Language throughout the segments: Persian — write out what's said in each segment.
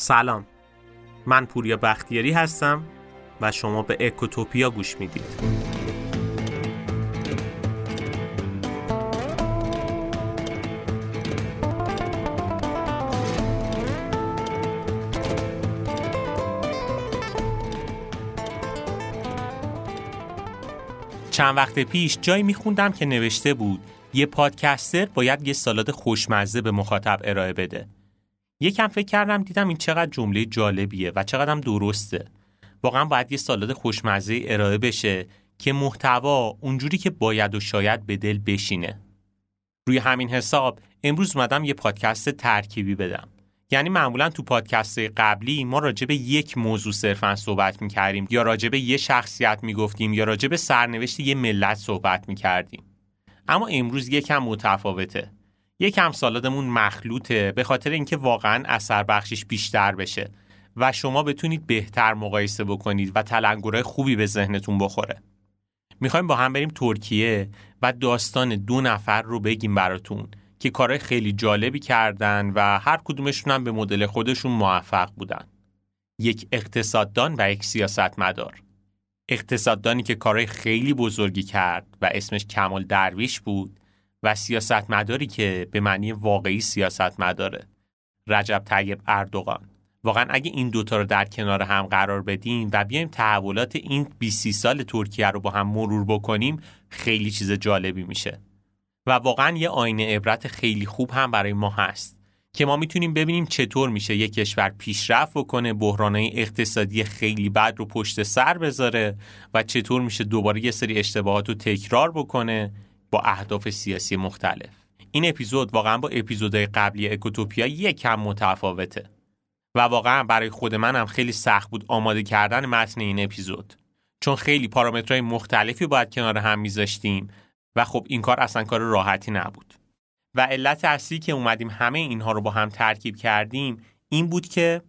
سلام من پوریا بختیاری هستم و شما به اکوتوپیا گوش می‌دید چند وقت پیش جایی میخوندم که نوشته بود یه پادکستر باید یه سالاد خوشمزه به مخاطب ارائه بده. یکم فکر کردم دیدم این چقدر جمله جالبیه و چقدرم درسته. واقعا باید یه سالاد خوشمزه ارائه بشه که محتوا اونجوری که باید و شاید به دل بشینه. روی همین حساب امروز اومدم یه پادکست ترکیبی بدم. یعنی معمولا تو پادکست قبلی ما راجع به یک موضوع صرفا صحبت می‌کردیم یا راجع به یه شخصیت می‌گفتیم یا راجع به سرنوشت یه ملت صحبت می‌کردیم اما امروز یکم متفاوته یکم سالادمون مخلوطه به خاطر اینکه واقعا اثر بخشش بیشتر بشه و شما بتونید بهتر مقایسه بکنید و تلنگرهای خوبی به ذهنتون بخوره می‌خوایم با هم بریم ترکیه و داستان دو نفر رو بگیم براتون که کارهای خیلی جالبی کردن و هر کدومشون هم به مدل خودشون موفق بودن. یک اقتصاددان و یک سیاستمدار. اقتصاددانی که کارهای خیلی بزرگی کرد و اسمش کمال درویش بود و سیاستمداری که به معنی واقعی سیاستمداره. رجب طیب اردوغان. واقعا اگه این دوتا رو در کنار هم قرار بدیم و بیایم تحولات این 20 سال ترکیه رو با هم مرور بکنیم خیلی چیز جالبی میشه. و واقعا یه آینه عبرت خیلی خوب هم برای ما هست که ما می‌تونیم ببینیم چطور میشه یک کشور پیشرفت بکنه بحرانهای اقتصادی خیلی بد رو پشت سر بذاره و چطور میشه دوباره یه سری اشتباهات رو تکرار بکنه با اهداف سیاسی مختلف. این اپیزود واقعا با اپیزودهای قبلی اکوتوپیا یکم متفاوته. و واقعا برای خود منم خیلی سخت بود آماده کردن متن این اپیزود. چون خیلی پارامترهای مختلفی باید کنار هم میذاشتیم و خب این کار اصلا کار راحتی نبود. و علت اصلی که اومدیم همه اینها رو با هم ترکیب کردیم این بود که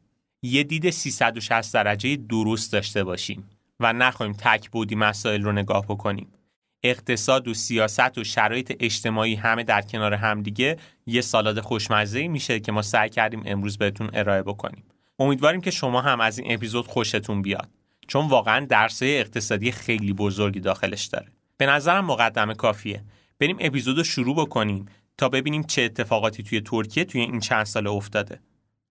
یه دید 360 درجه درست داشته باشیم و نخواهیم تک بودی مسائل رو نگاه بکنیم. اقتصاد و سیاست و شرایط اجتماعی همه در کنار هم دیگه یه سالاد خوشمزه میشه که ما سعی کردیم امروز بهتون ارائه بکنیم. امیدواریم که شما هم از این اپیزود خوشتون بیاد چون واقعا درسه اقتصادی خیلی بزرگی داخلش داره. به نظرم مقدمه کافیه. بریم اپیزود رو شروع بکنیم تا ببینیم چه اتفاقاتی توی ترکیه توی این چند سال افتاده.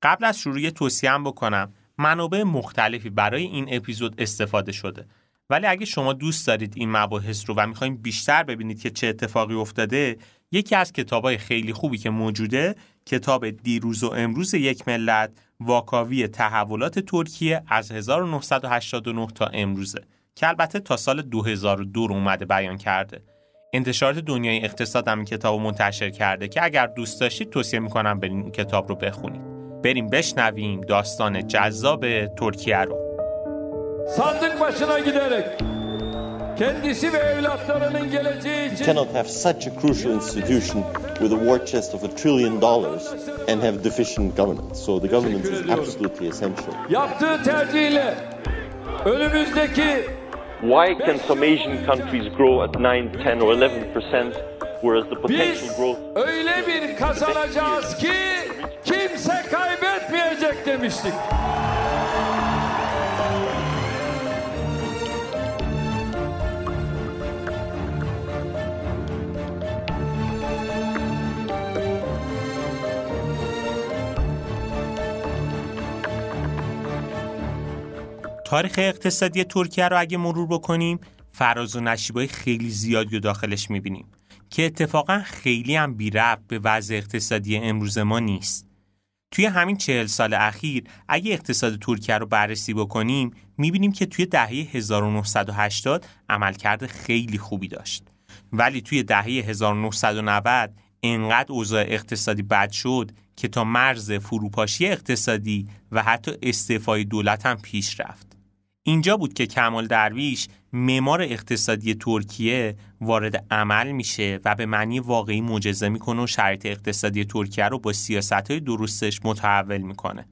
قبل از شروع توصیه بکنم. منابع مختلفی برای این اپیزود استفاده شده. ولی اگه شما دوست دارید این مباحث رو و می‌خوایم بیشتر ببینید که چه اتفاقی افتاده یکی از کتابای خیلی خوبی که موجوده کتاب دیروز و امروز یک ملت واکاوی تحولات ترکیه از 1989 تا امروزه که البته تا سال 2002 رو اومده بیان کرده. انتشارات دنیای اقتصاد هم کتاب منتشر کرده که اگر دوست داشتید توصیه می‌کنم برین این کتاب رو بخونید. بریم بشنویم داستان جذاب ترکیه رو. Sandık başına giderek kendisi ve evlatlarının geleceği için cannot have such a crucial institution with a war chest of a trillion dollars and have deficient governance. So the governance is absolutely essential. yaptığı tercihle önümüzdeki Why can some Asian countries grow at 9, 10 or 11 percent, whereas the potential biz growth öyle bir kazanacağız ki kimse kaybetmeyecek demiştik. تاریخ اقتصادی ترکیه رو اگه مرور بکنیم فراز و نشیبای خیلی زیادی رو داخلش می‌بینیم که اتفاقا خیلی هم بی ربط به وضع اقتصادی امروز ما نیست. توی همین چهل سال اخیر اگه اقتصاد ترکیه رو بررسی بکنیم می‌بینیم که توی دهه 1980 عملکرد خیلی خوبی داشت. ولی توی دهه 1990 انقدر اوضاع اقتصادی بد شد که تا مرز فروپاشی اقتصادی و حتی استعفای دولت هم پیش رفت. اینجا بود که کمال درویش معمار اقتصادی ترکیه وارد عمل میشه و به معنی واقعی معجزه می‌کنه و شرایط اقتصادی ترکیه رو با سیاست های درستش متحول می‌کنه.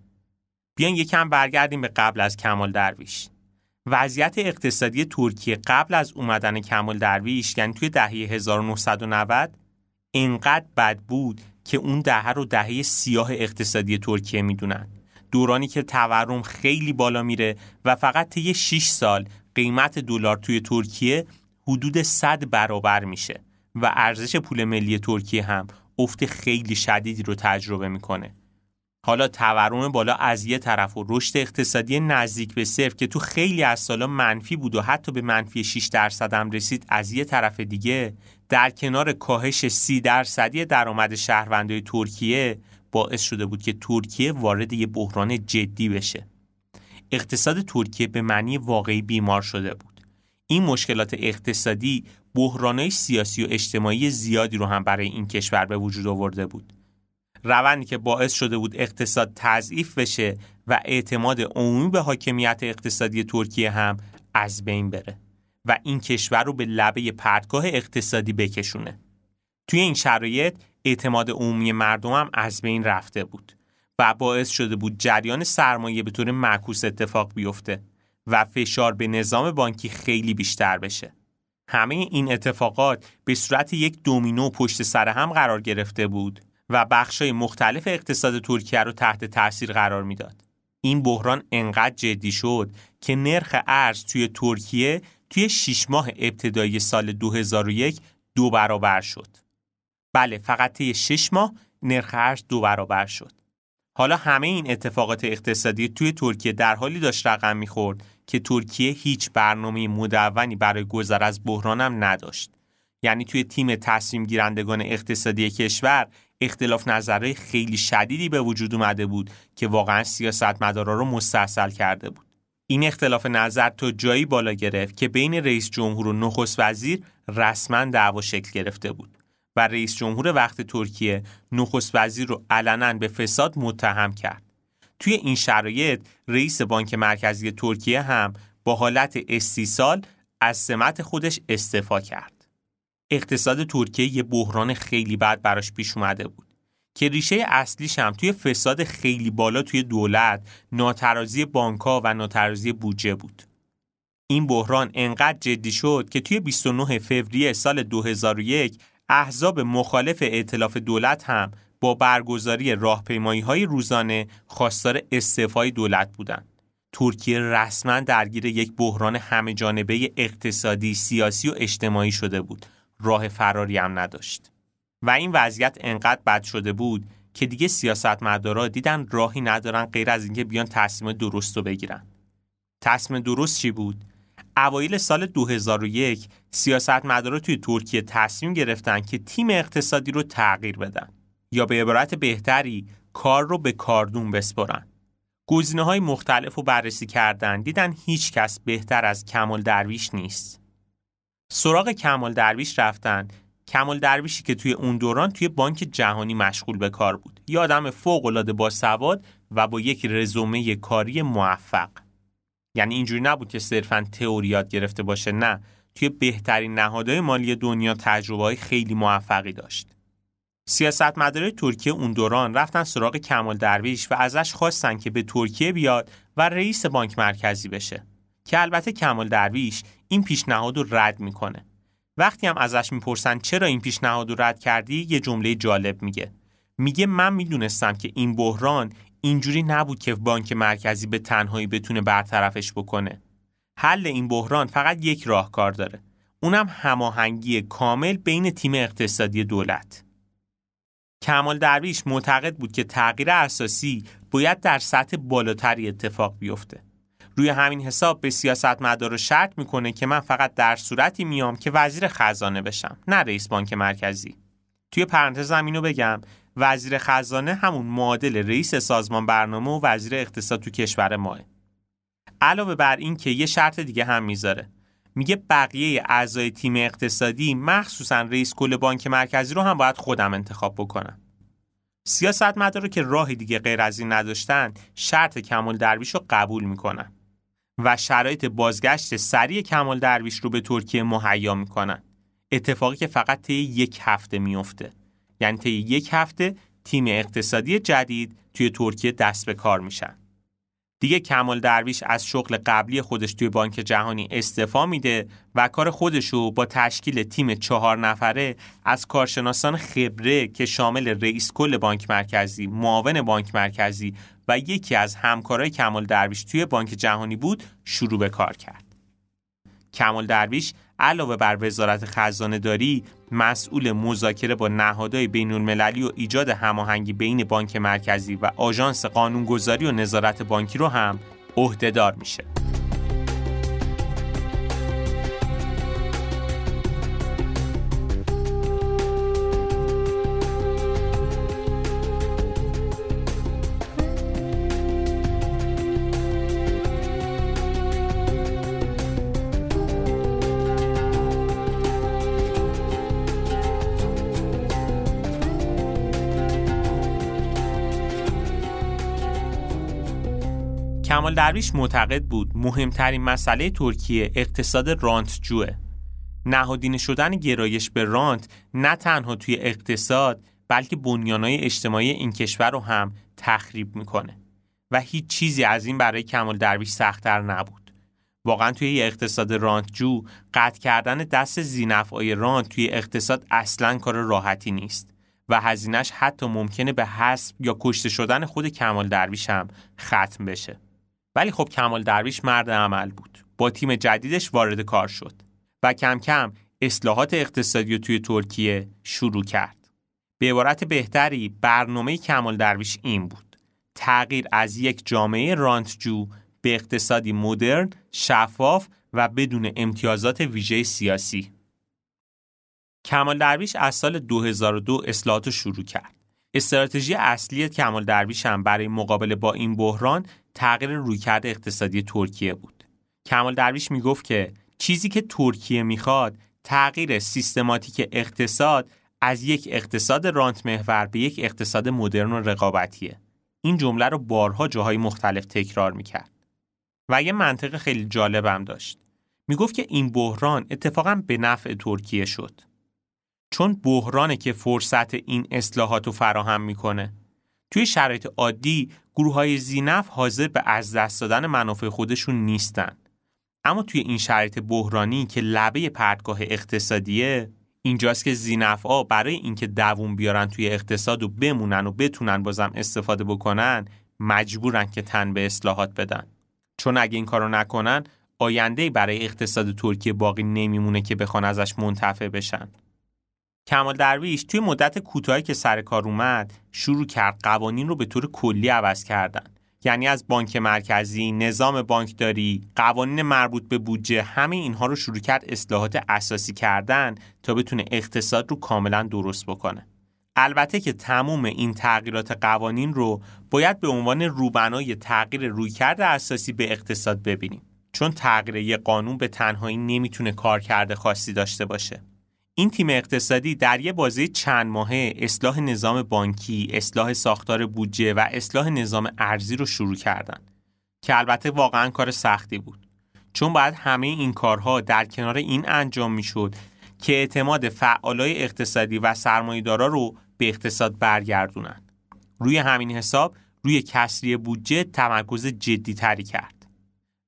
بیاین یکم برگردیم به قبل از کمال درویش. وضعیت اقتصادی ترکیه قبل از اومدن کمال درویش یعنی توی دهه 1990 انقدر بد بود که اون دهه رو دهه سیاه اقتصادی ترکیه می‌دونن. دورانی که تورم خیلی بالا میره و فقط طی 6 سال قیمت دلار توی ترکیه حدود 100 برابر میشه و ارزش پول ملی ترکیه هم افت خیلی شدیدی رو تجربه می‌کنه. حالا تورم بالا از یه طرف و رشد اقتصادی نزدیک به صفر که تو خیلی از سالا منفی بود و حتی به منفی 6 درصد هم رسید از یه طرف دیگه در کنار کاهش 30 درصدی درآمد شهروندای ترکیه باعث شده بود که ترکیه وارد یه بحران جدی بشه. اقتصاد ترکیه به معنی واقعی بیمار شده بود. این مشکلات اقتصادی بحرانهای سیاسی و اجتماعی زیادی رو هم برای این کشور به وجود آورده بود. روندی که باعث شده بود اقتصاد تضعیف بشه و اعتماد عمومی به حاکمیت اقتصادی ترکیه هم از بین بره و این کشور رو به لبه پرتگاه اقتصادی بکشونه. توی این شرایط اعتماد عمومی مردم هم از بین رفته بود و باعث شده بود جریان سرمایه به طور معکوس اتفاق بیفته و فشار به نظام بانکی خیلی بیشتر بشه. همه این اتفاقات به صورت یک دومینو پشت سر هم قرار گرفته بود و بخشای مختلف اقتصاد ترکیه رو تحت تاثیر قرار می‌داد. این بحران انقدر جدی شد که نرخ ارز توی ترکیه توی 6 ماه ابتدایی سال 2001 دو برابر شد. بله فقط طی 6 ماه نرخ ارز دو برابر شد. حالا همه این اتفاقات اقتصادی توی ترکیه در حالی داشت رقم می‌خورد که ترکیه هیچ برنامه مدونی برای گذر از بحرانم نداشت. یعنی توی تیم تصمیم گیرندگان اقتصادی کشور اختلاف نظرهای خیلی شدیدی به وجود اومده بود که واقعا سیاستمدارا رو مستحصل کرده بود. این اختلاف نظر تا جایی بالا گرفت که بین رئیس جمهور و نخست وزیر رسما دعوا شکل گرفته بود و رئیس جمهور وقت ترکیه نخست وزیر رو علنا به فساد متهم کرد. توی این شرایط رئیس بانک مرکزی ترکیه هم با حالت استیصال از سمت خودش استعفا کرد. اقتصاد ترکیه یه بحران خیلی بد براش پیش اومده بود که ریشه اصلیش هم توی فساد خیلی بالا توی دولت، ناترازی بانکها و ناترازی بودجه بود. این بحران انقدر جدی شد که توی 29 فوریه سال 2001 احزاب مخالف ائتلاف دولت هم با برگزاری راهپیمایی های روزانه خواستار استعفای دولت بودند. ترکیه رسما درگیر یک بحران همه جانبه اقتصادی، سیاسی و اجتماعی شده بود. راه فراری هم نداشت. و این وضعیت انقدر بد شده بود که دیگه سیاستمدارا دیدن راهی ندارن غیر از اینکه بیان تصمیم درست رو بگیرن. تصمیم درست چی بود؟ اوایل سال 2001 سیاستمدارا توی ترکیه تصمیم گرفتن که تیم اقتصادی رو تغییر بدن یا به عبارت بهتری کار رو به کاردون بسپرن. گزینه های مختلف رو بررسی کردن دیدن هیچ کس بهتر از کمال درویش نیست. سراغ کمال درویش رفتن. کمال درویشی که توی اون دوران توی بانک جهانی مشغول به کار بود. یه آدم فوق العاده با سواد و با یک رزومه کاری موفق. یعنی اینجوری نبود که صرفا تئوریات گرفته باشه نه. توی بهترین نهادهای مالی دنیا تجربه های خیلی موفقی داشت. سیاستمدارای ترکیه اون دوران رفتن سراغ کمال درویش و ازش خواستن که به ترکیه بیاد و رئیس بانک مرکزی بشه. که البته کمال درویش این پیشنهاد رو رد می‌کنه. وقتی هم ازش می‌پرسن چرا این پیشنهاد رو رد کردی یه جمله جالب میگه. میگه من می‌دونستم که این بحران اینجوری نبود که بانک مرکزی به تنهایی بتونه برطرفش بکنه. حل این بحران فقط یک راهکار داره. اونم هماهنگی کامل بین تیم اقتصادی دولت. کمال درویش معتقد بود که تغییر اساسی باید در سطح بالاتری اتفاق بیفته. روی همین حساب به سیاستمدار رو شرط می‌کنه که من فقط در صورتی میام که وزیر خزانه بشم نه رئیس بانک مرکزی. توی پرانتز اینو بگم وزیر خزانه همون معادل رئیس سازمان برنامه و وزیر اقتصاد تو کشور ماه. علاوه بر این که یه شرط دیگه هم می‌ذاره. میگه بقیه اعضای تیم اقتصادی مخصوصا رئیس کل بانک مرکزی رو هم باید خودم انتخاب بکنم سیاستمدارا که راهی دیگه غیر از این نداشتن شرط کمال درویش رو قبول می‌کنن و شرایط بازگشت سریع کمال درویش رو به ترکیه مهیا می‌کنن. اتفاقی که فقط یک هفته میفته یعنی طی یک هفته تیم اقتصادی جدید توی ترکیه دست به کار میشن دیگه کمال درویش از شغل قبلی خودش توی بانک جهانی استعفا میده و کار خودش رو با تشکیل تیم چهار نفره از کارشناسان خبره که شامل رئیس کل بانک مرکزی، معاون بانک مرکزی و یکی از همکارای کمال درویش توی بانک جهانی بود شروع به کار کرد. کمال درویش علاوه بر وزارت خزانه داری مسئول مذاکره با نهادهای بین المللی و ایجاد هماهنگی بین بانک مرکزی و آژانس قانونگذاری و نظارت بانکی رو هم عهدهدار میشه. درویش معتقد بود مهمترین مسئله ترکیه اقتصاد رانتجوه. نهادینه شدن گرایش به رانت نه تنها توی اقتصاد بلکه بنیانهای اجتماعی این کشور رو هم تخریب می‌کنه و هیچ چیزی از این برای کمال درویش سختتر نبود. واقعا توی یه اقتصاد رانتجو قطع کردن دست زینفعای رانت توی اقتصاد اصلا کار راحتی نیست و هزینش حتی ممکنه به حسب یا کشته شدن خود کمال درویش هم ختم بشه. ولی خب کمال درویش مرد عمل بود. با تیم جدیدش وارد کار شد و کم کم اصلاحات اقتصادی توی ترکیه شروع کرد. به عبارت بهتری برنامه کمال درویش این بود. تغییر از یک جامعه رانتجو به اقتصادی مدرن، شفاف و بدون امتیازات ویژه سیاسی. کمال درویش از سال 2002 اصلاحات شروع کرد. استراتژی اصلی کمال درویش هم برای مقابله با این بحران تغییر رویکرد اقتصادی ترکیه بود. کمال درویش می‌گفت که چیزی که ترکیه می‌خواد تغییر سیستماتیک اقتصاد از یک اقتصاد رانت محور به یک اقتصاد مدرن و رقابتیه. این جمله رو بارها جاهای مختلف تکرار می‌کرد. و یه منطق خیلی جالبم داشت. می‌گفت که این بحران اتفاقا به نفع ترکیه شد. چون بحرانه که فرصت این اصلاحات رو فراهم می‌کنه. توی شرایط عادی گروه های زینف حاضر به از دست دادن منافع خودشون نیستن. اما توی این شرایط بحرانی که لبه پرتگاه اقتصادیه اینجاست که زینفعا برای اینکه دووم بیارن توی اقتصاد و بمونن و بتونن بازم استفاده بکنن مجبورن که تن به اصلاحات بدن. چون اگه این کارو نکنن آینده برای اقتصاد ترکیه باقی نمیمونه که بخوان ازش منتفع بشن. کمال درویش توی مدت کوتاهی که سر کار اومد شروع کرد قوانین رو به طور کلی عوض کردن یعنی از بانک مرکزی، نظام بانکداری، قوانین مربوط به بودجه همه اینها رو شروع کرد اصلاحات اساسی کردن تا بتونه اقتصاد رو کاملا درست بکنه. البته که تموم این تغییرات قوانین رو باید به عنوان روبنای تغییر رویکرد اساسی به اقتصاد ببینیم چون تغییر یک قانون به تنهایی نمی‌تونه کارکرد خاصی داشته باشه. این تیم اقتصادی در یه بازه چند ماهه اصلاح نظام بانکی، اصلاح ساختار بودجه و اصلاح نظام ارزی رو شروع کردن. که البته واقعا کار سختی بود. چون باید همه این کارها در کنار این انجام می‌شد که اعتماد فعالای اقتصادی و سرمایه‌دارا رو به اقتصاد برگردونن. روی همین حساب روی کسری بودجه تمرکز جدی تری کرد.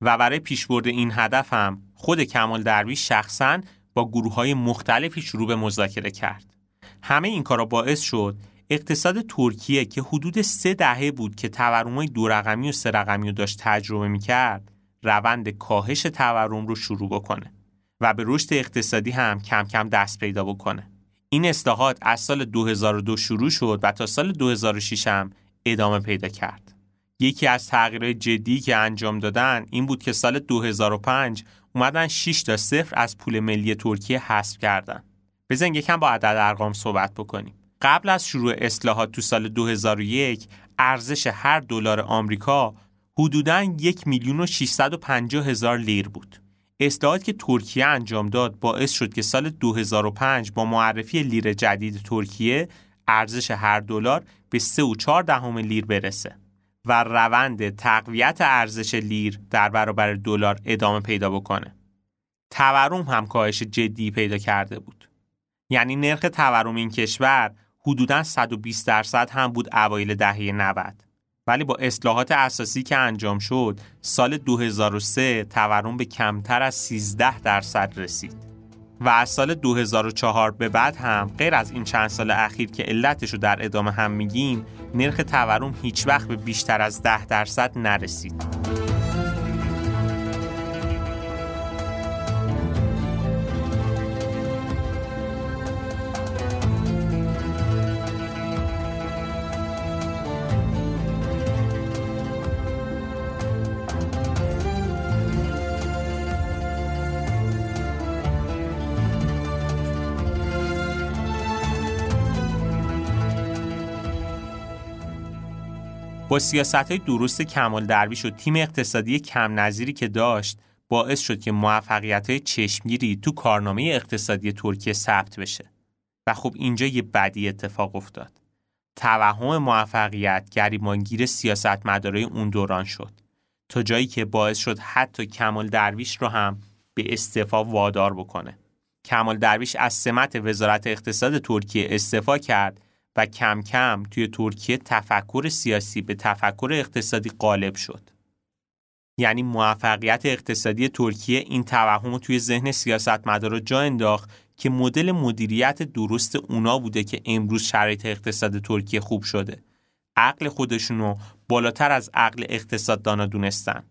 و برای پیشبرد این هدف هم خود کمال درویش شخصاً با گروه های مختلفی شروع به مذاکره کرد. همه این کارا باعث شد اقتصاد ترکیه که حدود سه دهه بود که تورمای دو رقمی و سه رقمی رو داشت تجربه می‌کرد روند کاهش تورم رو شروع بکنه و به رشد اقتصادی هم کم کم دست پیدا بکنه. این اصلاحات از سال 2002 شروع شد و تا سال 2006 هم ادامه پیدا کرد. یکی از تغییرات جدی که انجام دادن این بود که سال 2005 اومدن 6 تا صفر از پول ملی ترکیه حذف کردن. بزن یکم با عدد ارقام صحبت بکنیم. قبل از شروع اصلاحات تو سال 2001 ارزش هر دلار آمریکا حدوداً یک میلیون و 650 هزار لیر بود. اصلاحات که ترکیه انجام داد باعث شد که سال 2005 با معرفی لیر جدید ترکیه ارزش هر دلار به 3 و 4 دهم لیر برسه. و روند تقویت ارزش لیر در برابر دلار ادامه پیدا بکنه. تورم هم کاهش جدی پیدا کرده بود. یعنی نرخ تورم این کشور حدوداً 120 درصد هم بود اوایل دهه 90. ولی با اصلاحات اساسی که انجام شد سال 2003 تورم به کمتر از 13 درصد رسید. و از سال 2004 به بعد هم غیر از این چند سال اخیر که علتش رو در ادامه هم میگیم نرخ تورم هیچ وقت به بیشتر از 10 درصد نرسید. سیاست های درست کمال درویش و تیم اقتصادی کم نظیری که داشت باعث شد که موفقیت های چشمگیری تو کارنامه اقتصادی ترکیه ثبت بشه. و خب اینجا یه بدی اتفاق افتاد. توهم موفقیت گریبانگیر سیاست مدارای اون دوران شد. تا جایی که باعث شد حتی کمال درویش رو هم به استعفا وادار بکنه. کمال درویش از سمت وزارت اقتصاد ترکیه استعفا کرد و کم کم توی ترکیه تفکر سیاسی به تفکر اقتصادی غالب شد. یعنی موفقیت اقتصادی ترکیه این توهم توی ذهن سیاستمدارا جا انداخت که مدل مدیریت درست اونا بوده که امروز شرایط اقتصاد ترکیه خوب شده. عقل خودشونو بالاتر از عقل اقتصاددانا دونستن.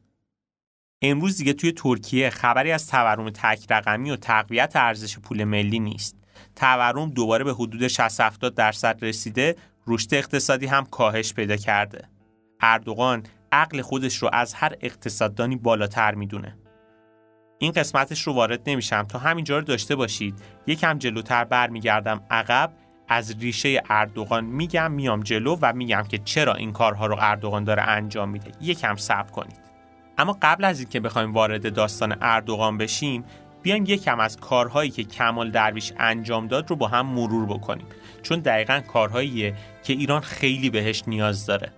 امروز دیگه توی ترکیه خبری از تورم تک رقمی و تقویت ارزش پول ملی نیست. تورم دوباره به حدود 60 70 درصد رسیده رشد اقتصادی هم کاهش پیدا کرده. اردوغان عقل خودش رو از هر اقتصاددانی بالاتر می‌دونه. این قسمتش رو وارد نمیشم. تا همینجا رو داشته باشید. یکم جلوتر برمیگردم. عقب از ریشه اردوغان میگم میام جلو و میگم که چرا این کارها رو اردوغان داره انجام میده. یکم صبر کنید. اما قبل از اینکه بخوایم وارد داستان اردوغان بشیم بیایم یکم از کارهایی که کمال درویش انجام داد رو با هم مرور بکنیم. چون دقیقا کارهاییه که ایران خیلی بهش نیاز داره.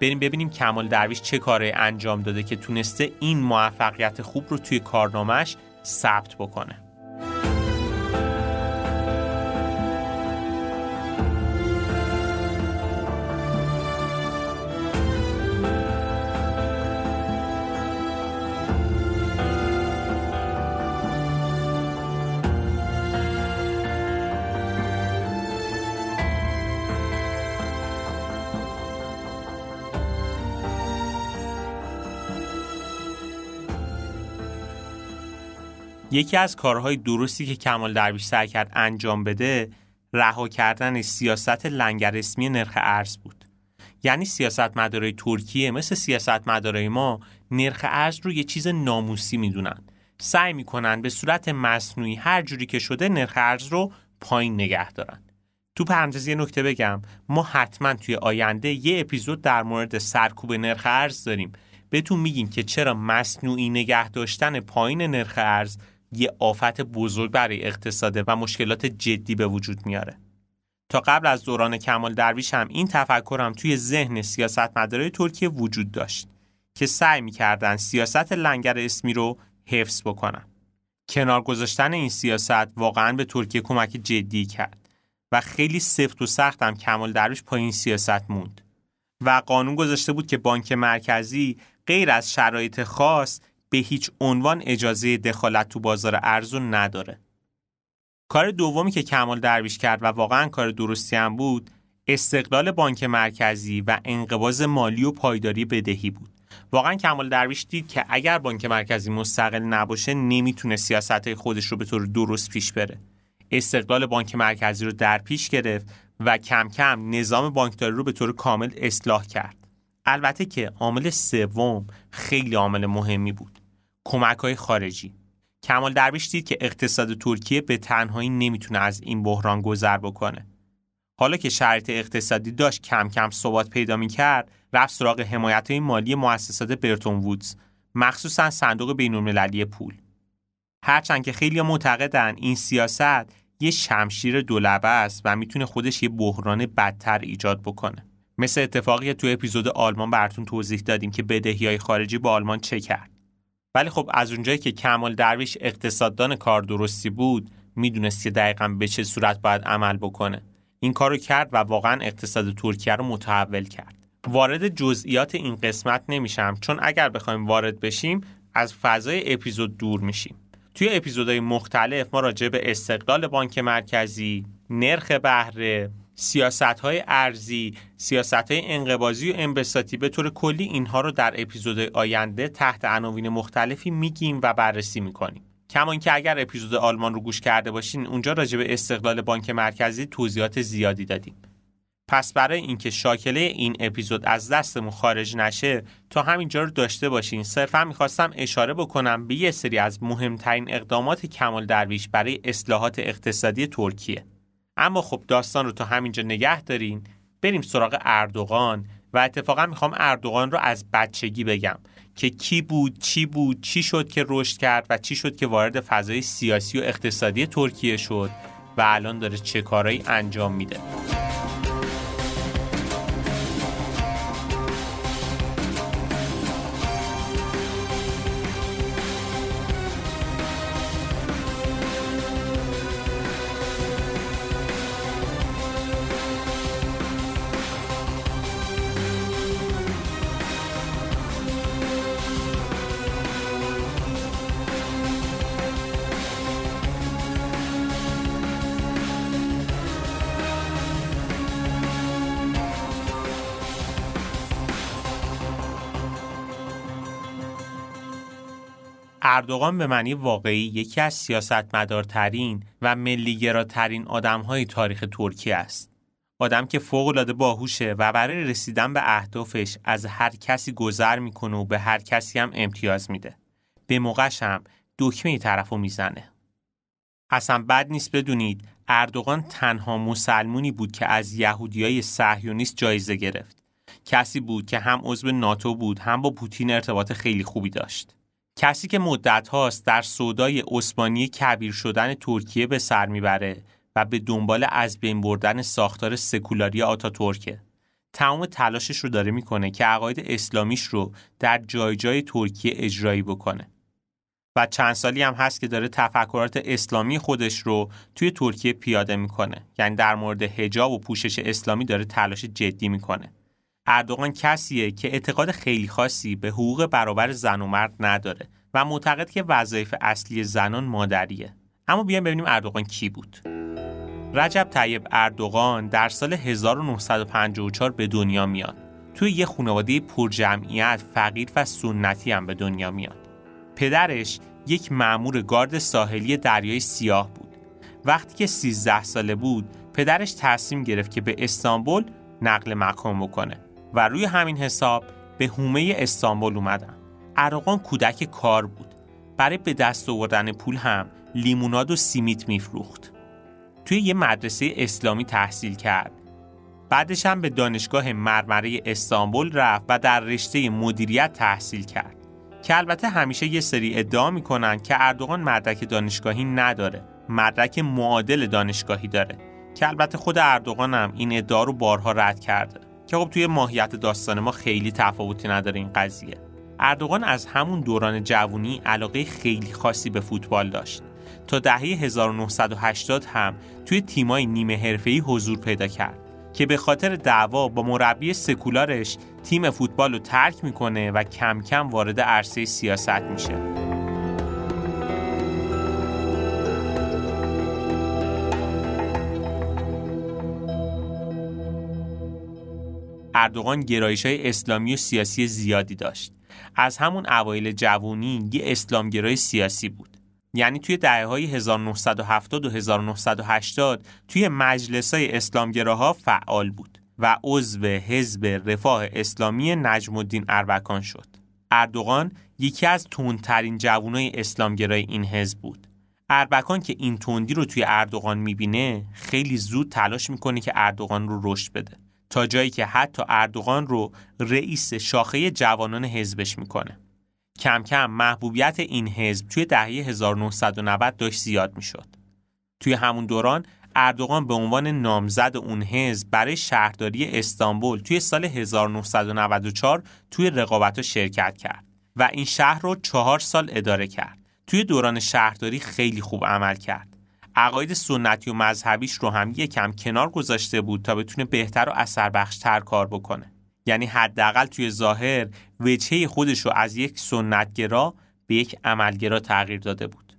بریم ببینیم کمال درویش چه کاری انجام داده که تونسته این موفقیت خوب رو توی کارنامهش ثبت بکنه. یکی از کارهای درستی که کمال درویش سعی کرد انجام بده رها کردن سیاست لنگر اسمی نرخ ارز بود. یعنی سیاست مدارای ترکیه مثل سیاست مدارای ما نرخ ارز رو یه چیز ناموسی می‌دونن. سعی می‌کنن به صورت مصنوعی هر جوری که شده نرخ ارز رو پایین نگه دارن. تو پرانتز یه نکته بگم. ما حتما توی آینده یه اپیزود در مورد سرکوب نرخ ارز داریم. بهتون میگیم که چرا مصنوعی نگه داشتن پایین نرخ ارز یه آفت بزرگ برای اقتصاده و مشکلات جدی به وجود میاره. تا قبل از دوران کمال درویش هم این تفکر هم توی ذهن سیاستمدارای ترکیه وجود داشت که سعی می‌کردن سیاست لنگر اسمی رو حفظ بکنن. کنار گذاشتن این سیاست واقعا به ترکیه کمک جدی کرد و خیلی سفت و سخت هم کمال درویش پایین سیاست موند و قانون گذاشته بود که بانک مرکزی غیر از شرایط خاص به هیچ عنوان اجازه دخالت تو بازار ارز نداره. کار دومی که کمال درویش کرد و واقعا کار درستی هم بود استقلال بانک مرکزی و انقباز مالی و پایداری بدهی بود. واقعا کمال درویش دید که اگر بانک مرکزی مستقل نباشه نمی‌تونه سیاست خودش رو به طور درست پیش بره. استقلال بانک مرکزی رو در پیش گرفت و کم کم نظام بانکداری رو به طور کامل اصلاح کرد. البته که عامل سوم خیلی عامل مهمی بود. کمک های خارجی. کمال درویش دید که اقتصاد ترکیه به تنهایی نمی‌تونه از این بحران گذر بکنه. حالا که شرایط اقتصادی داشت کم کم ثبات پیدا می‌کرد رفت سراغ حمایت های مالی مؤسسات برتون وودز مخصوصا صندوق بینالمللی پول. هرچند که خیلی معتقدن این سیاست یه شمشیر دولبه است و می‌تونه خودش یه بحران بدتر ایجاد بکنه. مثل اتفاقی تو اپیزود آلمان براتون توضیح دادیم که بدهی های خارجی با آلمان چه کرد. ولی خب از اونجایی که کمال درویش اقتصاددان کار درستی بود می‌دونست که دقیقا به چه صورت باید عمل بکنه. این کارو کرد و واقعا اقتصاد ترکیه رو متحول کرد. وارد جزئیات این قسمت نمیشم چون اگر بخوایم وارد بشیم از فضای اپیزود دور میشیم. توی اپیزودهای مختلف ما راجع به استقلال بانک مرکزی، نرخ بهره، سیاست های ارزی، سیاست های انقبازی و انبساطی به طور کلی اینها رو در اپیزود آینده تحت عناوین مختلفی میگیم و بررسی می‌کنیم. کما اینکه اگر اپیزود آلمان رو گوش کرده باشین اونجا راجع به استقلال بانک مرکزی توضیحات زیادی دادیم. پس برای اینکه شاکله این اپیزود از دستمون خارج نشه تا همینجا رو داشته باشین صرفا می‌خواستم اشاره بکنم به یه سری از مهمترین اقدامات کمال درویش برای اصلاحات اقتصادی ترکیه اما خب داستان رو تا همینجا نگه دارین. بریم سراغ اردوغان و اتفاقا می‌خوام اردوغان رو از بچگی بگم که کی بود چی بود چی شد که رشد کرد و چی شد که وارد فضای سیاسی و اقتصادی ترکیه شد و الان داره چه کارایی انجام میده. اردوغان به معنی واقعی یکی از سیاستمدارترین و ملیگراترین آدمهای تاریخ ترکیه است. آدم که فوق‌العاده باهوشه و برای رسیدن به اهدافش از هر کسی گذر می‌کنه و به هر کسی هم امتیاز میده. به موقعش هم دکمه طرفو می‌زنه. اصلا بد نیست بدونید اردوغان تنها مسلمونی بود که از یهودیای صهیونیست جایزه گرفت. کسی بود که هم عضو ناتو بود هم با پوتین ارتباط خیلی خوبی داشت. کسی که مدت هاست در سودای عثمانی کبیر شدن ترکیه به سر می‌بره و به دنبال از بین بردن ساختار سکولاری آتا ترکه. تمام تلاشش رو داره می‌کنه که عقاید اسلامیش رو در جای جای ترکیه اجرایی بکنه. و چند سالی هم هست که داره تفکرات اسلامی خودش رو توی ترکیه پیاده می‌کنه. یعنی در مورد حجاب و پوشش اسلامی داره تلاش جدی می‌کنه. اردوغان کسیه که اعتقاد خیلی خاصی به حقوق برابر زن و مرد نداره و معتقد که وظایف اصلی زنان مادریه. اما بیایم ببینیم اردوغان کی بود. رجب طیب اردوغان در سال 1954 به دنیا میاد. توی یه خانواده پرجمعیت فقیر و سنتی هم به دنیا میاد. پدرش یک مأمور گارد ساحلی دریای سیاه بود. وقتی که 13 ساله بود پدرش تصمیم گرفت که به استانبول نقل مکان بکنه. و روی همین حساب به هومه استانبول اومدم. اراقان کودک کار بود. برای به دست آوردن پول هم لیموناد و سیمیت میفروخت. توی یه مدرسه اسلامی تحصیل کرد. بعدش هم به دانشگاه مرمره استانبول رفت و در رشته مدیریت تحصیل کرد. که البته همیشه یه سری ادعا می‌کنن که اردوغان مدرک دانشگاهی نداره. مدرک معادل دانشگاهی داره. که البته خود اردوغان هم این ادعا رو بارها رد کرده. که خب توی ماهیت داستان ما خیلی تفاوتی نداره این قضیه اردوغان از همون دوران جوونی علاقه خیلی خاصی به فوتبال داشت تا دهه 1980 هم توی تیمای نیمه حرفه‌ای حضور پیدا کرد که به خاطر دعوا با مربی سکولارش تیم فوتبال رو ترک می‌کنه و کم کم وارد عرصه سیاست میشه. اردوغان گرایش های اسلامی و سیاسی زیادی داشت. از همون اوایل جوانی یه اسلامگرای سیاسی بود. یعنی توی دهه های 1970 و 1980 توی مجلس های اسلامگراها فعال بود و عضو حزب رفاه اسلامی نجم الدین اربکان شد. اردوغان یکی از تندترین جوانای اسلامگرای این حزب بود. اربکان که این تندی رو توی اردوغان می‌بینه خیلی زود تلاش می‌کنه که اردوغان رو رشد بده. تا جایی که حتی اردوغان رو رئیس شاخه جوانان حزبش می‌کنه. کم کم محبوبیت این حزب توی دهه 1990 داشت زیاد می‌شد. توی همون دوران اردوغان به عنوان نامزد اون حزب برای شهرداری استانبول توی سال 1994 توی رقابت شرکت کرد و این شهر رو چهار سال اداره کرد. توی دوران شهرداری خیلی خوب عمل کرد. عقاید سنتی و مذهبیش رو هم یکم کنار گذاشته بود تا بتونه بهتر و اثر بخشتر کار بکنه. یعنی حداقل توی ظاهر وجهه خودش رو از یک سنتگرا به یک عملگرا تغییر داده بود.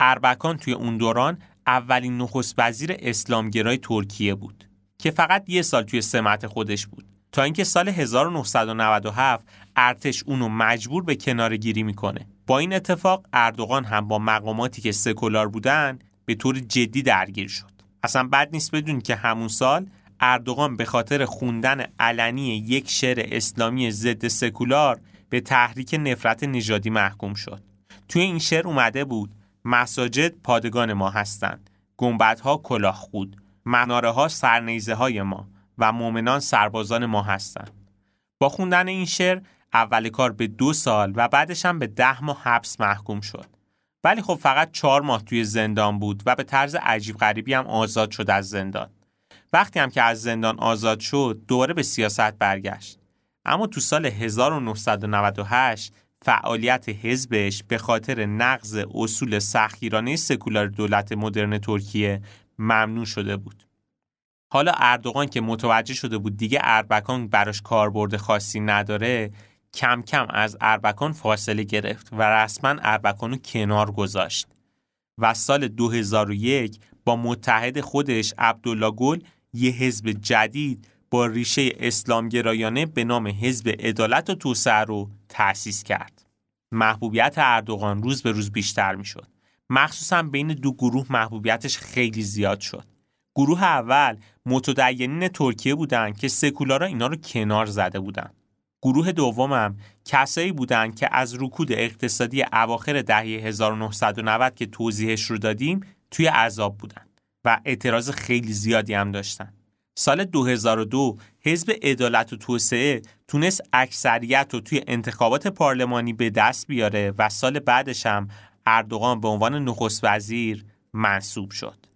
اربکان توی اون دوران اولین نخست وزیر اسلامگرای ترکیه بود که فقط یه سال توی سمت خودش بود. تا اینکه سال 1997 ارتش اونو مجبور به کنار گیری می‌کنه. با این اتفاق اردوغان هم با مقاماتی که سکولار بودن به طور جدی درگیر شد. اصلا بد نیست بدون که همون سال اردوغان به خاطر خوندن علنی یک شعر اسلامی ضد سکولار به تحریک نفرت نژادی محکوم شد. توی این شعر اومده بود مساجد پادگان ما هستند گنبدها کلاه خود مناره ها سرنیزه های ما و مؤمنان سربازان ما هستند. با خوندن این شعر اول کار به دو سال و بعدش هم به ده ماه حبس محکوم شد. ولی خب فقط چهار ماه توی زندان بود و به طرز عجیب غریبی هم آزاد شد از زندان وقتی هم که از زندان آزاد شد دوباره به سیاست برگشت اما تو سال 1998 فعالیت حزبش به خاطر نقض اصول سختگیرانه سکولار دولت مدرن ترکیه ممنوع شده بود. حالا اردوغان که متوجه شده بود دیگه اربکان براش کاربرد خاصی نداره کم کم از اربکان فاصله گرفت و رسما اربکان رو کنار گذاشت و سال 2001 با متحد خودش عبدالله گل یه حزب جدید با ریشه اسلامگرایانه به نام حزب عدالت و توسعه رو تأسیس کرد. محبوبیت اردوغان روز به روز بیشتر می شد. مخصوصا بین دو گروه محبوبیتش خیلی زیاد شد. گروه اول متدینین ترکیه بودن که سکولارا اینا رو کنار زده بودن. گروه دومم کسایی بودن که از رکود اقتصادی اواخر دهه 1990 که توضیحش رو دادیم توی عذاب بودن و اعتراض خیلی زیادی هم داشتن. سال 2002 حزب عدالت و توسعه تونست اکثریت رو توی انتخابات پارلمانی به دست بیاره و سال بعدش هم اردوغان به عنوان نخست وزیر منصوب شد.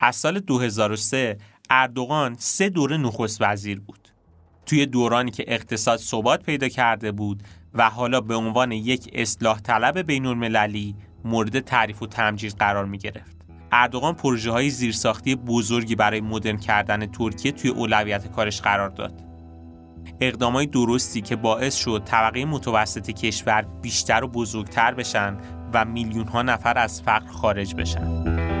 از سال 2003 اردوغان سه دوره نخست وزیر بود. توی دورانی که اقتصاد ثبات پیدا کرده بود و حالا به عنوان یک اصلاح طلب بین المللی مورد تعریف و تمجید قرار می گرفت. اردوغان پروژه های زیرساختی بزرگی برای مدرن کردن ترکیه توی اولویت کارش قرار داد. اقدامای درستی که باعث شد طبقه متوسط کشور بیشتر و بزرگتر بشن و میلیون ها نفر از فقر خارج بشن.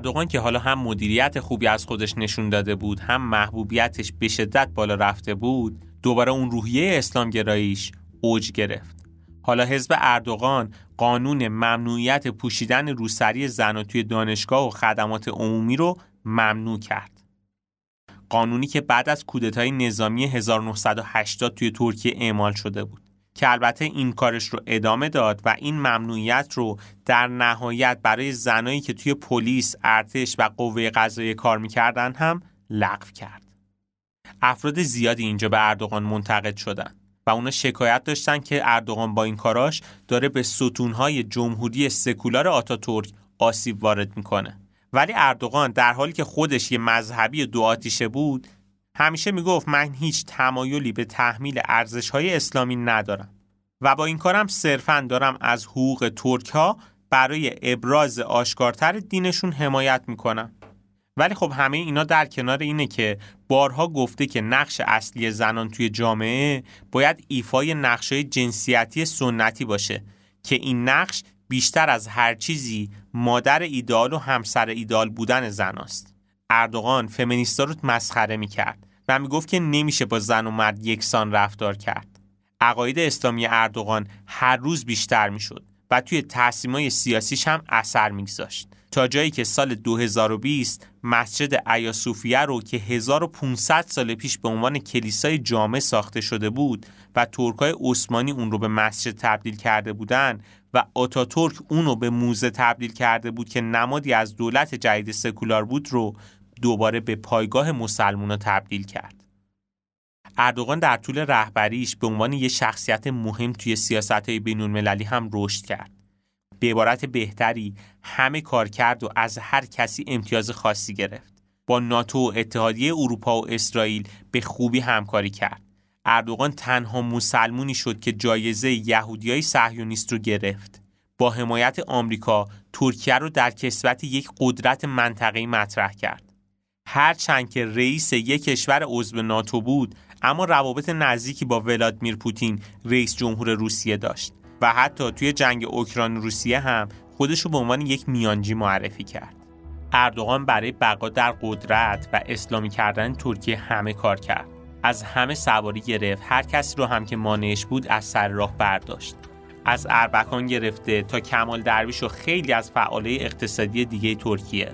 اردوغان که حالا هم مدیریت خوبی از خودش نشون داده بود هم محبوبیتش به شدت بالا رفته بود دوباره اون روحیه اسلامگراییش اوج گرفت. حالا حزب اردوغان قانون ممنوعیت پوشیدن روسری زن توی دانشگاه و خدمات عمومی رو ممنوع کرد. قانونی که بعد از کودتای نظامی 1980 توی ترکیه اعمال شده بود. که البته این کارش رو ادامه داد و این ممنوعیت رو در نهایت برای زنایی که توی پلیس، ارتش و قوه قضاییه کار می‌کردن هم لغو کرد. افراد زیادی اینجا به اردوغان منتقد شدن و اونا شکایت داشتن که اردوغان با این کاراش داره به ستونهای جمهوری سکولار آتاتورک آسیب وارد می‌کنه. ولی اردوغان در حالی که خودش یه مذهبی دو آتیشه بود همیشه می‌گفت من هیچ تمایلی به تحمیل ارزش های اسلامی ندارم و با این کارم صرفا دارم از حقوق ترک ها برای ابراز آشکارتر دینشون حمایت می‌کنم ولی خب همه اینا در کنار اینه که بارها گفته که نقش اصلی زنان توی جامعه باید ایفای نقشای جنسیتی سنتی باشه که این نقش بیشتر از هر چیزی مادر ایدال و همسر ایدال بودن زناست. اردوغان فمینیستا رو مسخره می‌کرد و می‌گفت که نمیشه با زن و مرد یکسان رفتار کرد. عقاید اسلامی اردوغان هر روز بیشتر می‌شد و توی تصمیمای سیاسیش هم اثر میگذاشت. تا جایی که سال 2020 مسجد ایاسوفیه رو که 1500 سال پیش به عنوان کلیسای جامع ساخته شده بود و ترکای عثمانی اون رو به مسجد تبدیل کرده بودن و آتاتورک اون رو به موزه تبدیل کرده بود که نمادی از دولت جدید سکولار بود رو دوباره به پایگاه مسلمونا تبدیل کرد. اردوغان در طول رهبریش به عنوان یک شخصیت مهم توی سیاست های بین هم رشد کرد. به عبارت بهتری همه کار کرد و از هر کسی امتیاز خاصی گرفت. با ناتو و اتحادیه اروپا و اسرائیل به خوبی همکاری کرد. اردوغان تنها مسلمونی شد که جایزه یهودیای صهیونیست رو گرفت. با حمایت آمریکا ترکیه رو در کسبت یک قدرت منطقه‌ای مطرح کرد. هرچند که رئیس یک کشور عضو ناتو بود اما روابط نزدیکی با ولادیمیر پوتین رئیس جمهور روسیه داشت و حتی توی جنگ اوکراین روسیه هم خودش رو به عنوان یک میانجی معرفی کرد. اردوغان برای بقا در قدرت و اسلامی کردن ترکیه همه کار کرد. از همه سواری گرفت هر کسی رو هم که مانعش بود از سر راه برداشت. از اربکان گرفته تا کمال درویش و خیلی از فعاله اقتصادی دیگه ترکیه.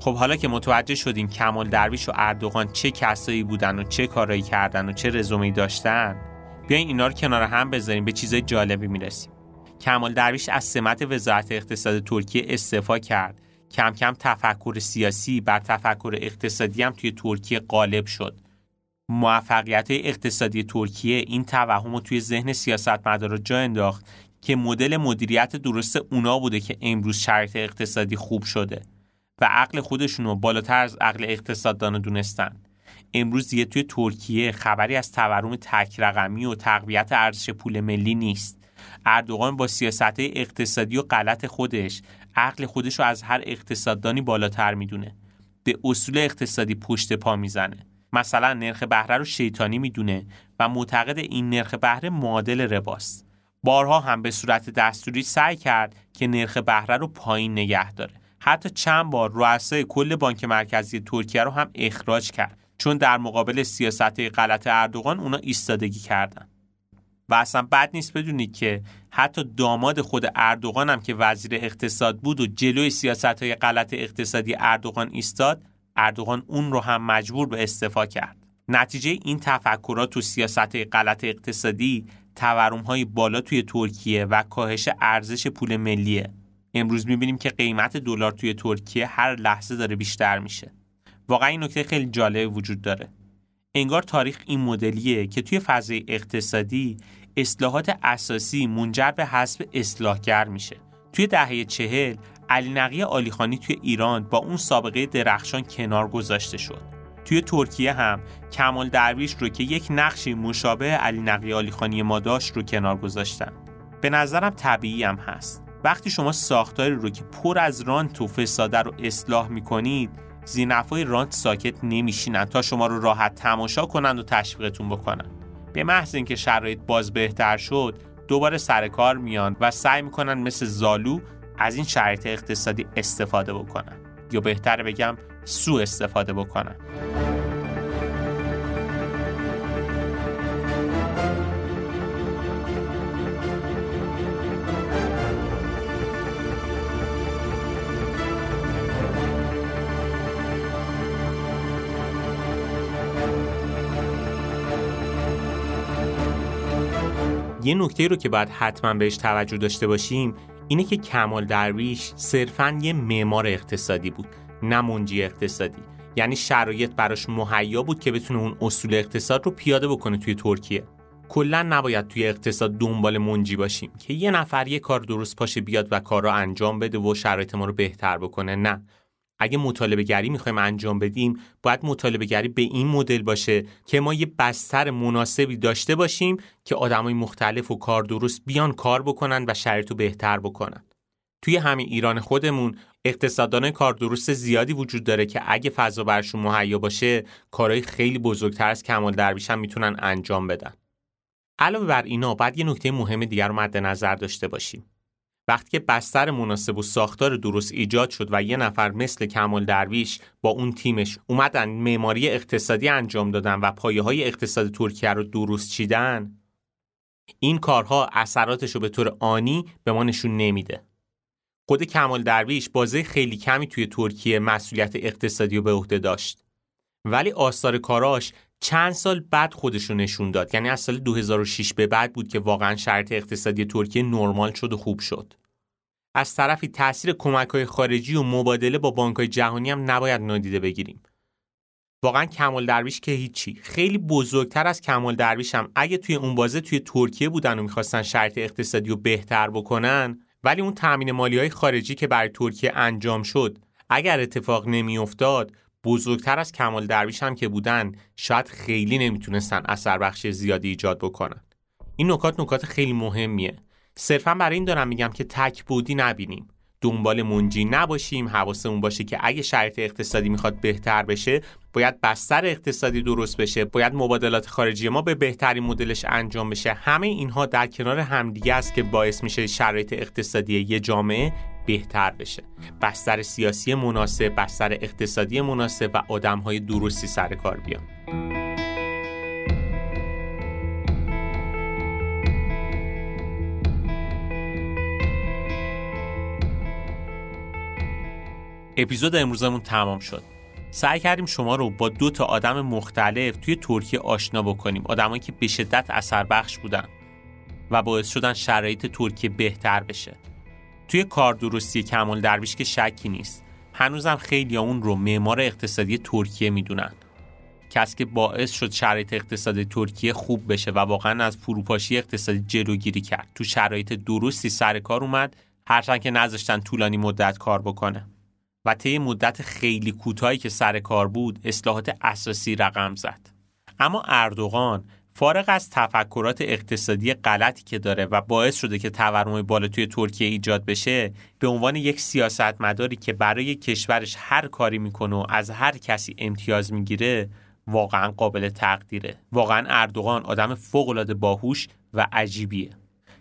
خب حالا که متوجه شدیم کمال درویش و اردوغان چه کسایی بودن و چه کارایی کردن و چه رزومه‌ای داشتن بیاین اینا رو کنار هم بذاریم به چیزای جالبی می‌رسیم. کمال درویش از سمت وزارت اقتصاد ترکیه استعفا کرد. کم کم تفکر سیاسی بر تفکر اقتصادی هم توی ترکیه غالب شد. موفقیت اقتصادی ترکیه این توهم رو توی ذهن سیاستمدارا جا انداخت که مدل مدیریت درست اونا بوده که امروز شرایط اقتصادی خوب شده. و عقل خودشون رو بالاتر از عقل اقتصاددان دونستن. امروز دیگه توی ترکیه خبری از تورم تک رقمی و تقویت ارزش پول ملی نیست. اردوغان با سیاست اقتصادی و غلط خودش عقل خودش رو از هر اقتصاددانی بالاتر می‌دونه. به اصول اقتصادی پشت پا می‌زنه. مثلا نرخ بهره رو شیطانی می‌دونه و معتقد این نرخ بهره معادل رباست. بارها هم به صورت دستوری سعی کرد که نرخ بهره رو پایین نگه داره. حتی چند بار رؤسای کل بانک مرکزی ترکیه رو هم اخراج کرد. چون در مقابل سیاست غلط اردوغان اونا ایستادگی کردن. و اصلا بد نیست بدونید که حتی داماد خود اردوغان هم که وزیر اقتصاد بود و جلوی سیاست های غلط اقتصادی اردوغان ایستاد اردوغان اون رو هم مجبور به استعفا کرد. نتیجه این تفکرات و سیاست غلط اقتصادی تورم های بالا توی ترکیه و کاهش ارزش پول ملیه. امروز می‌بینیم که قیمت دلار توی ترکیه هر لحظه داره بیشتر میشه. واقعا این نکته خیلی جالب وجود داره. انگار تاریخ این مدلیه که توی فضای اقتصادی اصلاحات اساسی منجر به حذف اصلاحگر میشه. توی دهه چهل علی نقی آلیخانی توی ایران با اون سابقه درخشان کنار گذاشته شد. توی ترکیه هم کمال درویش رو که یک نقشی مشابه علی نقی آلیخانی ما داشت رو کنار گذاشتن. به نظرم طبیعی هم هست. وقتی شما ساختاری رو که پر از رانت و فساده رو اصلاح می‌کنید زینفای رانت ساکت نمیشینن تا شما رو راحت تماشا کنند و تشویقتون بکنن. به محض اینکه شرایط باز بهتر شد دوباره سر کار میان و سعی می‌کنن مثل زالو از این شرایط اقتصادی استفاده بکنن یا بهتر بگم سو استفاده بکنن. یه نکته رو که باید حتما بهش توجه داشته باشیم اینه که کمال درویش صرفا یه معمار اقتصادی بود نه منجی اقتصادی. یعنی شرایط براش مهیا بود که بتونه اون اصول اقتصاد رو پیاده بکنه توی ترکیه. کلا نباید توی اقتصاد دنبال منجی باشیم که یه نفر یه کار درست پاشه بیاد و کار رو انجام بده و شرایط ما رو بهتر بکنه نه. اگه مطالبه گری می‌خوایم انجام بدیم باید مطالبه گری به این مدل باشه که ما یه بستر مناسبی داشته باشیم که آدمای مختلف و کار درست بیان کار بکنن و شرایط رو بهتر بکنن. توی همین ایران خودمون اقتصاددان کار درست زیادی وجود داره که اگه فضا برشون مهیا باشه کارهای خیلی بزرگتر از کمال درویش هم می‌تونن انجام بدن. علاوه بر اینا باید یه نکته مهم دیگر رو مد نظر داشته باشیم. وقتی که بستر مناسب و ساختار درست ایجاد شد و یه نفر مثل کمال درویش با اون تیمش اومدن معماری اقتصادی انجام دادن و پایه های اقتصاد ترکیه رو درست چیدن این کارها اثراتش رو به طور آنی به ما نشون نمیده. خود کمال درویش بازه خیلی کمی توی ترکیه مسئولیت اقتصادی رو به عهده داشت. ولی آثار کاراش چند سال بعد خودش رو نشون داد. یعنی از سال 2006 به بعد بود که واقعا شرط اقتصادی ترکیه نرمال شد و خوب شد. از طرفی تاثیر کمک های خارجی و مبادله با بانک های جهانی هم نباید نادیده بگیریم. واقعا کمال درویش که هیچی. خیلی بزرگتر از کمال درویش هم اگه توی اون بازه توی ترکیه بودن و می‌خواستن شرط اقتصادی رو بهتر بکنن ولی اون تامین مالی های خارجی که برای ترکیه انجام شد اگر اتفاق نمیافتاد بزرگتر از کمال درویش هم که بودن شاید خیلی نمی‌تونستن اثر بخش زیادی ایجاد بکنن. این نکات نکات خیلی مهمیه. صرفا برای این دارم میگم که تک بودی نبینیم. دنبال منجی نباشیم حواسمون باشه که اگه شرایط اقتصادی می‌خواد بهتر بشه باید بستر اقتصادی درست بشه باید مبادلات خارجی ما به بهترین مدلش انجام بشه. همه اینها در کنار همدیگه است که باعث میشه شرایط اقتصادی یه جامعه بهتر بشه. بستر سیاسی مناسب بستر اقتصادی مناسب و آدمهای درستی سر کار بیان. اپیزود امروزمون تمام شد. سعی کردیم شما رو با دو تا آدم مختلف توی ترکیه آشنا بکنیم. آدمایی که به شدت اثر بخش بودن و باعث شدن شرایط ترکیه بهتر بشه. توی کار درستی کمال درویش که شکی نیست. هنوزم خیلی اون رو معمار اقتصادی ترکیه می‌دونن. کسی که باعث شد شرایط اقتصادی ترکیه خوب بشه و واقعا از فروپاشی اقتصادی جلوگیری کرد. تو شرایط درستی سر کار اومد هرچند که نذاشتن طولانی مدت کار بکنه. و طی مدت خیلی کوتاهی که سر کار بود اصلاحات اساسی رقم زد. اما اردوغان فارغ از تفکرات اقتصادی غلطی که داره و باعث شده که تورم بالا توی ترکیه ایجاد بشه به عنوان یک سیاستمداری که برای کشورش هر کاری می‌کنه و از هر کسی امتیاز می‌گیره واقعا قابل تقدیره. واقعا اردوغان آدم فوق باهوش و عجیبیه.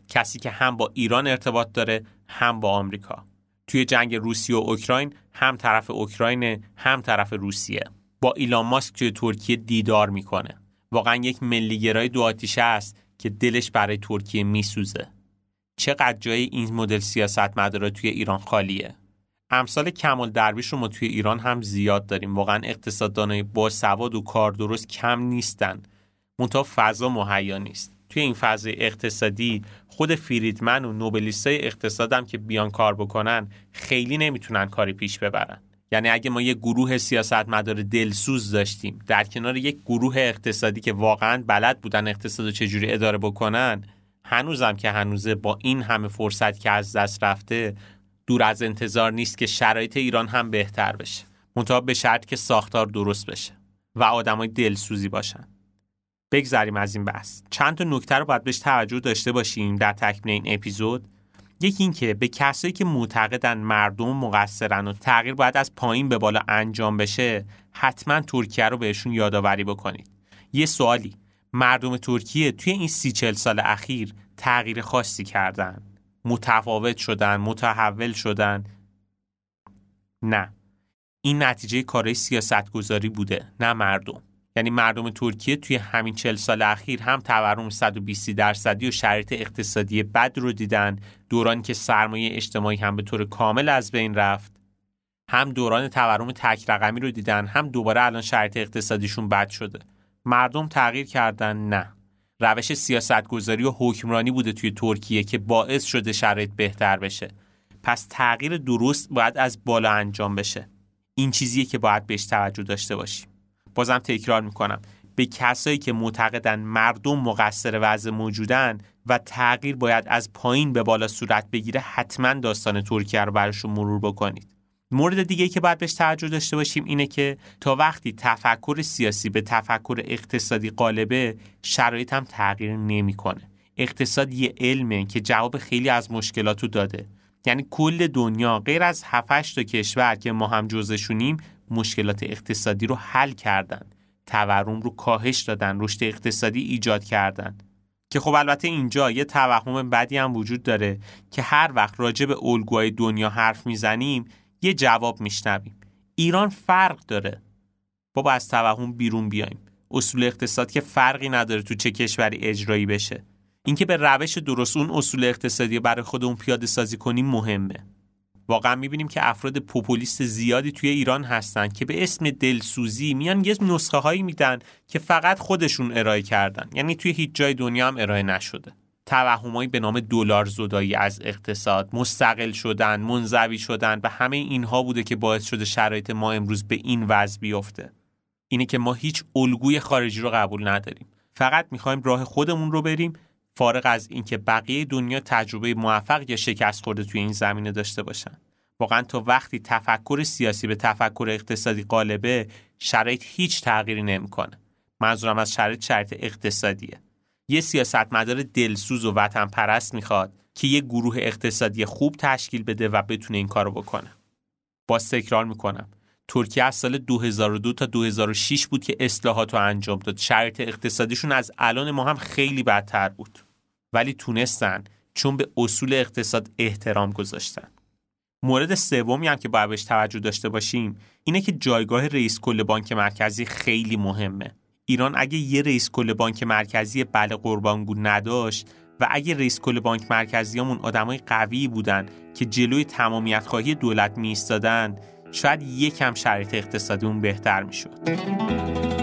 کسی که هم با ایران ارتباط داره هم با آمریکا. توی جنگ روسیه و اوکراین هم طرف اوکراین هم طرف روسیه. با ایلان ماسک توی ترکیه دیدار می‌کنه. واقعا یک ملیگرای دو آتیشه است که دلش برای ترکیه میسوزه. چقدر جای این مدل سیاست مدارا توی ایران خالیه. امثال کمال درویش رو ما توی ایران هم زیاد داریم. واقعا اقتصاددانای با سواد و کار درست کم نیستن. منتها فضا مهیا نیست. توی این فضای اقتصادی خود فریدمن و نوبلیستای اقتصادم که بیان کار بکنن خیلی نمی‌تونن کاری پیش ببرن. یعنی اگه ما یک گروه سیاست مدار دلسوز داشتیم در کنار یک گروه اقتصادی که واقعا بلد بودن اقتصاد چجوری اداره بکنن هنوزم که هنوزه با این همه فرصت که از دست رفته دور از انتظار نیست که شرایط ایران هم بهتر بشه. منتها به شرط که ساختار درست بشه و آدمای دلسوزی باشن. بگذریم از این بحث. چند تا نکته رو باید بهش توجه داشته باشیم در تکمیل این اپیزود. یکی اینکه به کسایی که معتقدن مردم مقصرن و تغییر باید از پایین به بالا انجام بشه حتما ترکیه رو بهشون یادآوری بکنید. یه سوالی. مردم ترکیه توی این سی چل سال اخیر تغییر خاصی کردن. متفاوت شدن متحول شدن؟ نه. این نتیجه کارهای سیاست گذاری بوده نه مردم. یعنی مردم ترکیه توی همین چل سال اخیر هم تورم 120 درصدی و شرایط اقتصادی بد رو دیدن دورانی که سرمایه اجتماعی هم به طور کامل از بین رفت. هم دوران تورم تک رقمی رو دیدن هم دوباره الان شرایط اقتصادیشون بد شده. مردم تغییر کردن؟ نه. روش سیاستگذاری و حکمرانی بوده توی ترکیه که باعث شده شرایط بهتر بشه. پس تغییر درست باید از بالا انجام بشه. این چیزیه که باید بهش توجه داشته باشیم. بازم تکرار می‌کنم. به کسایی که معتقدن مردم مقصر وضع موجودن و تغییر باید از پایین به بالا صورت بگیره حتما داستان ترکیه رو براشون مرور بکنید. مورد دیگه که باید بهش توجه داشته باشیم اینه که تا وقتی تفکر سیاسی به تفکر اقتصادی قالبه شرایط هم تغییر نمی‌کنه. اقتصاد یه علمه که جواب خیلی از مشکلاتو داده. یعنی کل دنیا غیر از 7 تا کشور که ما هم جزشونیم مشکلات اقتصادی رو حل کردن. تورم رو کاهش دادن رشد اقتصادی ایجاد کردن. که خب البته اینجا یه توهم بدی هم وجود داره که هر وقت راجع به الگوهای دنیا حرف می‌زنیم یه جواب میشنویم. ایران فرق داره. بابا از توهم بیرون بیایم. اصول اقتصاد که فرقی نداره تو چه کشوری اجرایی بشه. اینکه به روش درست اون اصول اقتصادی برای خودمون پیاده سازی کنیم مهمه. واقعا می‌بینیم که افراد پوپولیست زیادی توی ایران هستن که به اسم دلسوزی میان یه نسخه هایی میدن که فقط خودشون ارائه کردن. یعنی توی هیچ جای دنیا هم ارائه نشده. توهمایی به نام دلار زدایی از اقتصاد مستقل شدن منزوی شدن و همه اینها بوده که باعث شده شرایط ما امروز به این وضع بیفته. اینه که ما هیچ الگوی خارجی رو قبول نداریم. فقط می‌خوایم راه خودمون رو بریم فارغ از اینکه بقیه دنیا تجربه موفق یا شکست خورده توی این زمینه داشته باشن. واقعا تا وقتی تفکر سیاسی به تفکر اقتصادی غالبه شرایط هیچ تغییری نمی‌کنه. منظورم از شرایط شرایط اقتصادیه. یه سیاستمدار دلسوز و وطن پرست می‌خواد که یه گروه اقتصادی خوب تشکیل بده و بتونه این کارو بکنه. با تکرار می‌کنم. ترکیه از سال 2002 تا 2006 بود که اصلاحات رو انجام داد. شرایط اقتصادیشون از الان ما هم خیلی بدتر بود. ولی تونستن چون به اصول اقتصاد احترام گذاشتن مورد سومی هم که باید بهش توجه داشته باشیم اینه که جایگاه رئیس کل بانک مرکزی خیلی مهمه ایران اگه یه رئیس کل بانک مرکزی بله قربانگو نداشت و اگه رئیس کل بانک مرکزیامون آدمای قوی بودن که جلوی تمامیت خواهی دولت می شاید یکم شرایط اقتصادیمون بهتر می‌شد.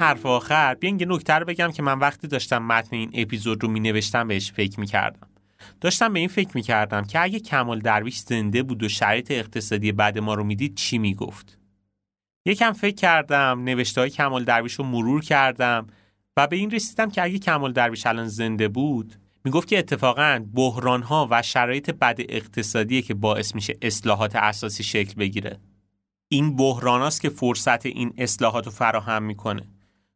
حرف آخر بیاین یه نکته رو بگم که من وقتی داشتم متن این اپیزود رو می نوشتم بهش فکر می کردم. داشتم به این فکر می کردم که اگه کمال درویش زنده بود و شرایط اقتصادی بعد ما رو می‌دید چی می‌گفت. یکم فکر کردم نوشته های کمال درویش رو مرور کردم و به این رسیدم که اگه کمال درویش الان زنده بود می‌گفت که اتفاقا بحران ها و شرایط بد اقتصادی که باعث میشه اصلاحات اساسی شکل بگیره این بحراناست که فرصت این اصلاحات رو فراهم می‌کنه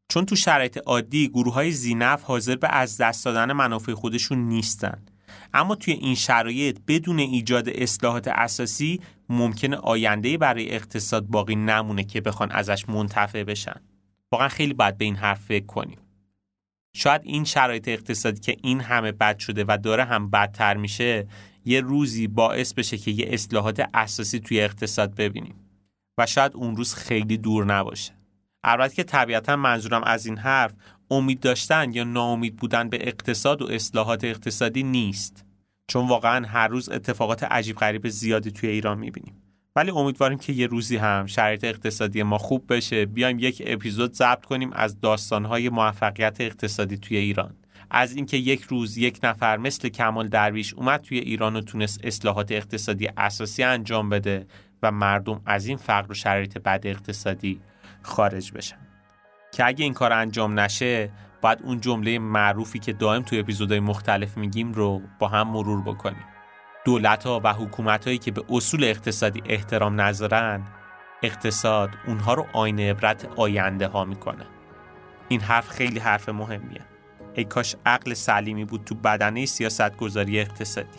چون تو شرایط عادی گروه های زینف حاضر به از دست دادن منافع خودشون نیستن. اما توی این شرایط بدون ایجاد اصلاحات اساسی ممکنه آینده برای اقتصاد باقی نمونه که بخوان ازش منتفع بشن. واقعا خیلی باید به این حرف فکر کنیم. شاید این شرایط اقتصادی که این همه بد شده و داره هم بدتر میشه یه روزی باعث بشه که یه اصلاحات اساسی توی اقتصاد ببینیم. و شاید اون روز خیلی دور نباشه. البته که طبیعتا منظورم از این حرف امید داشتن یا ناامید بودن به اقتصاد و اصلاحات اقتصادی نیست. چون واقعا هر روز اتفاقات عجیب غریب زیادی توی ایران می‌بینیم. ولی امیدواریم که یه روزی هم شرایط اقتصادی ما خوب بشه. بیایم یک اپیزود ضبط کنیم از داستانهای موفقیت اقتصادی توی ایران. از اینکه یک روز یک نفر مثل کمال درویش اومد توی ایران و تونست اصلاحات اقتصادی اساسی انجام بده و مردم از این فقر و شرایط بد اقتصادی خارج بشن. که اگه این کار انجام نشه باید اون جمله معروفی که دائم تو اپیزودهای مختلف میگیم رو با هم مرور بکنیم. دولت ها و حکومت هایی که به اصول اقتصادی احترام نذارن اقتصاد اونها رو آینه عبرت آینده ها می‌کنه. این حرف خیلی حرف مهمیه. ای کاش عقل سلیمی بود تو بدنه سیاست گذاری اقتصادی.